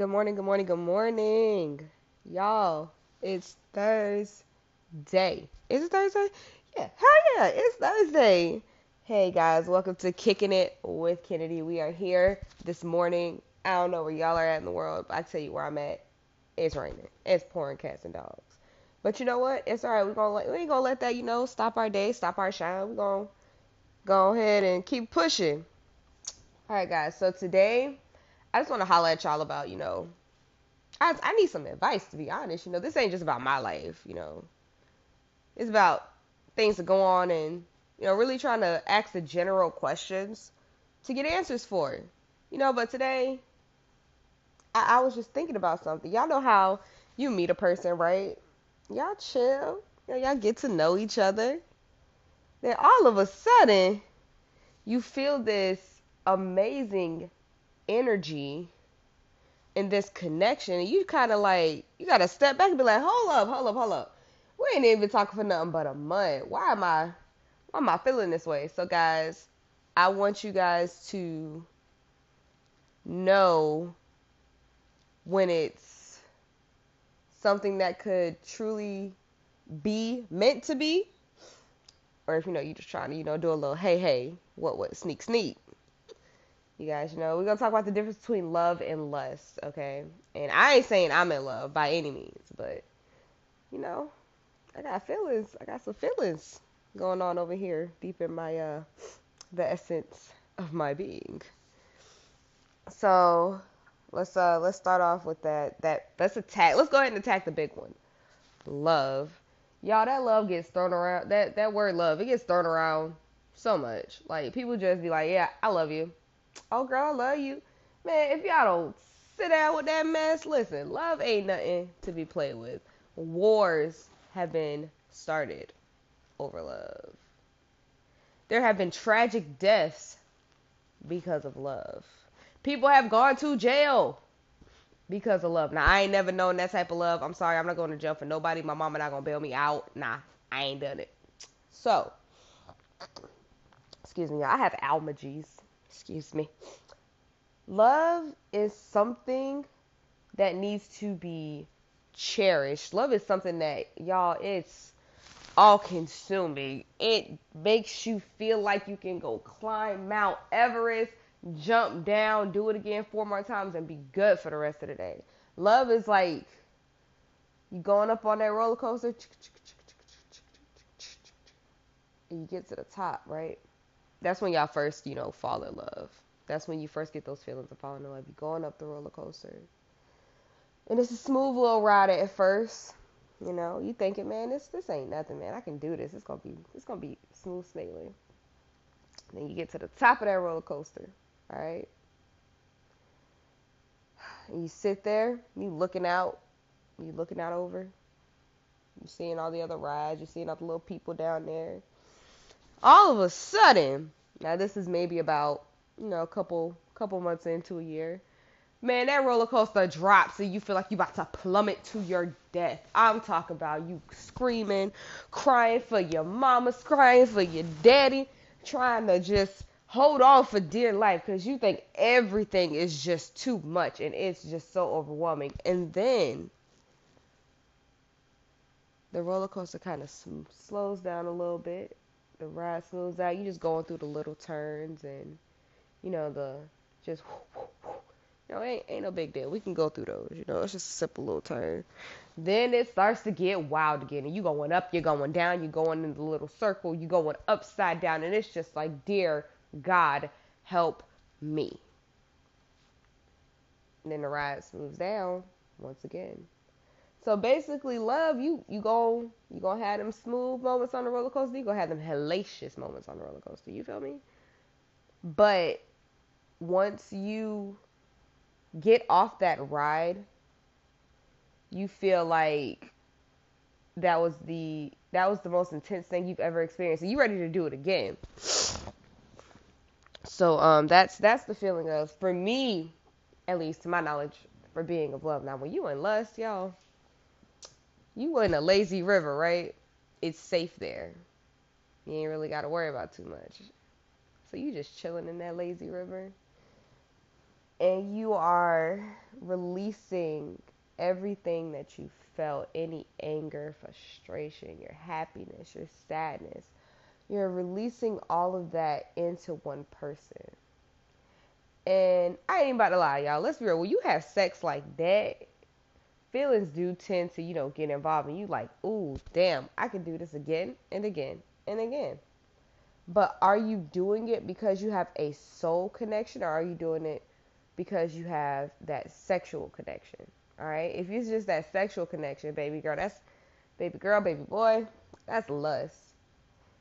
Good morning, good morning, good morning. Y'all, it's Thursday. Is it Thursday? Yeah, hell yeah, it's Thursday. Hey guys, welcome to Kicking It with Kennedy. We are here this morning. I don't know where y'all are at in the world, but I tell you where I'm at. It's raining. It's pouring cats and dogs. But you know what? It's alright. We're gonna let, we ain't gonna let that, you know, stop our day, stop our shine. We're gonna go ahead and keep pushing. Alright guys, so today I just want to holler at y'all about, you know, I, I need some advice to be honest. You know, this ain't just about my life, you know. It's about things that go on and, you know, really trying to ask the general questions to get answers for. You know, but today I, I was just thinking about something. Y'all know how you meet a person, right? Y'all chill. You know, y'all get to know each other. Then all of a sudden, you feel this amazing energy and this connection, and you kind of like you gotta step back and be like, hold up, hold up, hold up. We ain't even talking for nothing but a month. Why am I, why am I feeling this way? So guys, I want you guys to know when it's something that could truly be meant to be, or if you know you're just trying to you know do a little hey hey what what sneak sneak you guys know. We're gonna talk about the difference between love and lust okay? And i ain't saying i'm in love by any means but you know i got feelings. I got some feelings going on over here deep in my uh the essence of my being. So let's uh let's start off with that that let's attack let's go ahead and attack the big one. Love. Y'all that love gets thrown around that that word love it gets thrown around so much. Like people just be like yeah i love you Oh, girl, I love you. Man, if y'all don't sit down with that mess, listen, love ain't nothing to be played with. Wars have been started over love. There have been tragic deaths because of love. People have gone to jail because of love. Now, I ain't never known that type of love. I'm sorry, I'm not going to jail for nobody. My mama not going to bail me out. Nah, I ain't done it. So, excuse me, I have allergies excuse me. Love is something that needs to be cherished. Love is something that, y'all, it's all consuming. It makes you feel like you can go climb Mount Everest, jump down, do it again four more times, and be good for the rest of the day. Love is like you going up on that roller coaster, and you get to the top, right? That's when y'all first, you know, fall in love. That's when you first get those feelings of falling in love. You're going up the roller coaster. And it's a smooth little ride at first. You know, you thinking, man, this this ain't nothing, man. I can do this. It's gonna be it's gonna be smooth sailing. Then you get to the top of that roller coaster, all right? And you sit there, you looking out, you looking out over, you seeing all the other rides, you seeing all the little people down there all of a sudden, now this is maybe about you know a couple couple months into a year, man, that roller coaster drops and you feel like you about to plummet to your death. I'm talking about you screaming, crying for your mama, crying for your daddy, trying to just hold on for dear life because you think everything is just too much and it's just so overwhelming. And then the roller coaster kind of slows down a little bit the ride smooths out. You just going through the little turns and you know the just you know ain't ain't no big deal. We can go through those. You know it's just a simple little turn. Then it starts to get wild again, and you going up, you're going down, you're going in the little circle, you're going upside down, and it's just like, dear God, help me. And then the ride smooths down once again. So basically, love you you go you gonna have them smooth moments on the roller coaster. You gonna have them hellacious moments on the roller coaster. You feel me? But once you get off that ride, you feel like that was the that was the most intense thing you've ever experienced, and you ready to do it again. So um, that's that's the feeling of for me, at least to my knowledge, for being of love. Now, when you in lust, y'all you in a lazy river, right? It's safe there. You ain't really got to worry about too much. So you just chilling in that lazy river. And you are releasing everything that you felt any anger, frustration, your happiness, your sadness. You're releasing all of that into one person. And I ain't about to lie, y'all. Let's be real. When you have sex like that, feelings do tend to, you know, get involved. And you like, ooh, damn, I can do this again and again and again. But are you doing it because you have a soul connection or are you doing it because you have that sexual connection? All right. If it's just that sexual connection, baby girl, that's baby girl, baby boy, that's lust.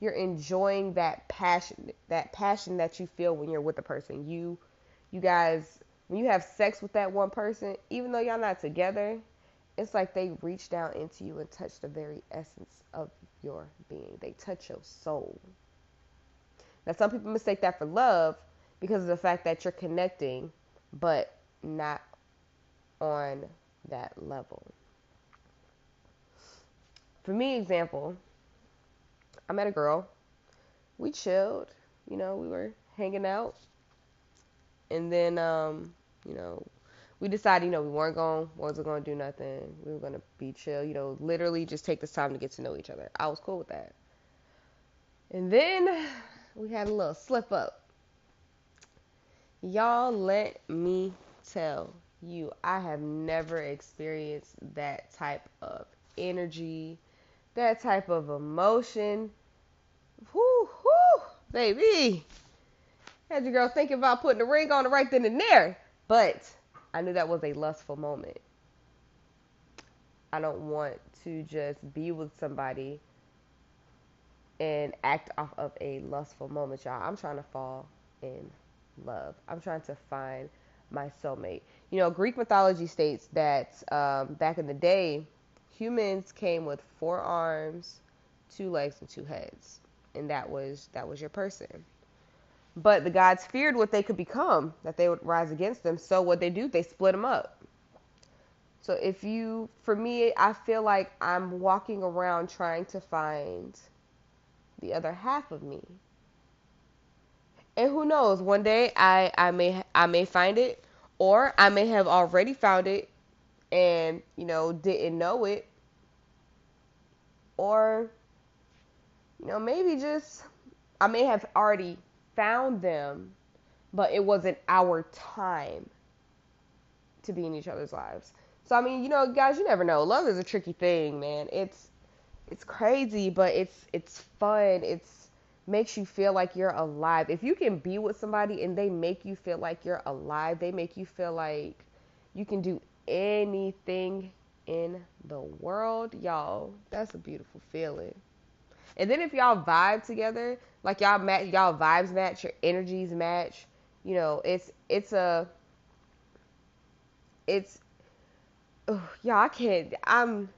You're enjoying that passion, that passion that you feel when you're with a person. You, you guys, when you have sex with that one person, even though y'all not together, it's like they reach down into you and touch the very essence of your being. They touch your soul. Now, some people mistake that for love because of the fact that you're connecting, but not on that level. For me, example, I met a girl. We chilled, you know, we were hanging out. And then, um, you know, we decided, you know, we weren't going, wasn't going to do nothing. We were going to be chill, you know, literally just take this time to get to know each other. I was cool with that. And then we had a little slip up. Y'all, let me tell you, I have never experienced that type of energy, that type of emotion. Whoo, whoo, baby. Had your girl thinking about putting a ring on it right then and there. But I knew that was a lustful moment. I don't want to just be with somebody and act off of a lustful moment, y'all. I'm trying to fall in love. I'm trying to find my soulmate. You know, Greek mythology states that um, back in the day, humans came with four arms, two legs, and two heads, and that was that was your person. But the gods feared what they could become, that they would rise against them. So what they do, they split them up. So if you, for me, I feel like I'm walking around trying to find the other half of me. And who knows, one day I, I may I may find it or I may have already found it and, you know, didn't know it. Or you know, maybe just I may have already found them, but it wasn't our time to be in each other's lives. So I mean, you know, guys, you never know. Love is a tricky thing, man. It's it's crazy, but it's it's fun. It's makes you feel like you're alive. If you can be with somebody and they make you feel like you're alive, they make you feel like you can do anything in the world, y'all, that's a beautiful feeling. And then if y'all vibe together, like y'all match, y'all vibes match, your energies match, you know, it's it's a it's y'all I can't I'm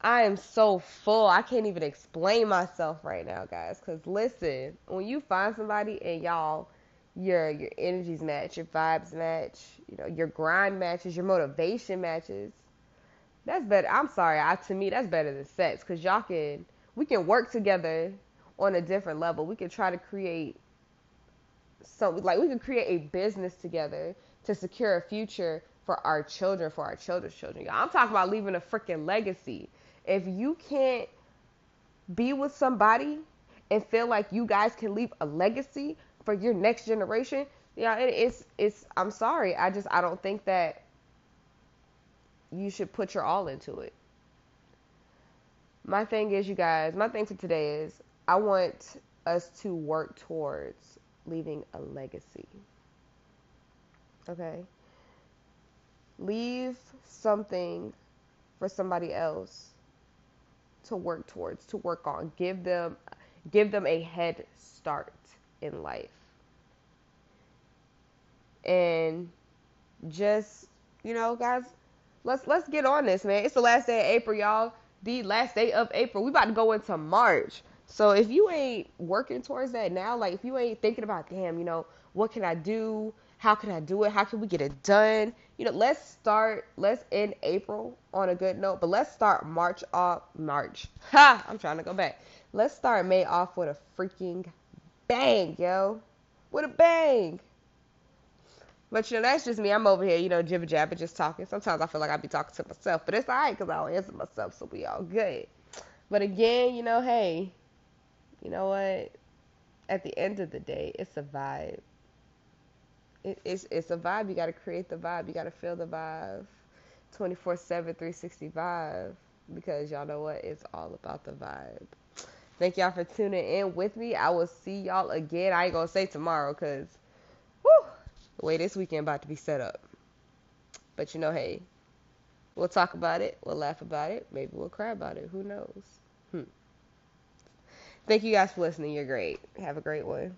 I am so full. I can't even explain myself right now, guys. Cause listen, when you find somebody and y'all, your your energies match, your vibes match, you know, your grind matches, your motivation matches. That's better. I'm sorry. I to me that's better than sex. Cause y'all can we can work together on a different level. We can try to create so like we can create a business together to secure a future for our children, for our children's children. I'm talking about leaving a freaking legacy if you can't be with somebody and feel like you guys can leave a legacy for your next generation, yeah, it, it's it's. I'm sorry, I just I don't think that you should put your all into it. My thing is, you guys, my thing for today is I want us to work towards leaving a legacy. Okay? Leave something for somebody else to work towards, to work on. Give them give them a head start in life. And just, you know, guys, let's let's get on this, man. It's the last day of April, y'all. The last day of April. We about to go into March. So if you ain't working towards that now, like if you ain't thinking about, damn, you know, what can I do? How can I do it? How can we get it done? You know, let's start, let's end April on a good note, but let's start March off, March. Ha! I'm trying to go back. Let's start May off with a freaking bang, yo. With a bang. But you know, that's just me. I'm over here, you know, jibber jabber, just talking. Sometimes I feel like I be talking to myself, but it's alright because I don't answer myself, so we all good. But again, you know, hey, you know what? At the end of the day, it's a vibe. It, it's it's a vibe. You got to create the vibe. You got to feel the vibe. 24 7, 365. Because y'all know what? It's all about the vibe. Thank y'all for tuning in with me. I will see y'all again. I ain't going to say tomorrow because, the way this weekend about to be set up. But you know, hey, we'll talk about it, we'll laugh about it, maybe we'll cry about it. Who knows? Hmm. Thank you guys for listening. You're great. Have a great one.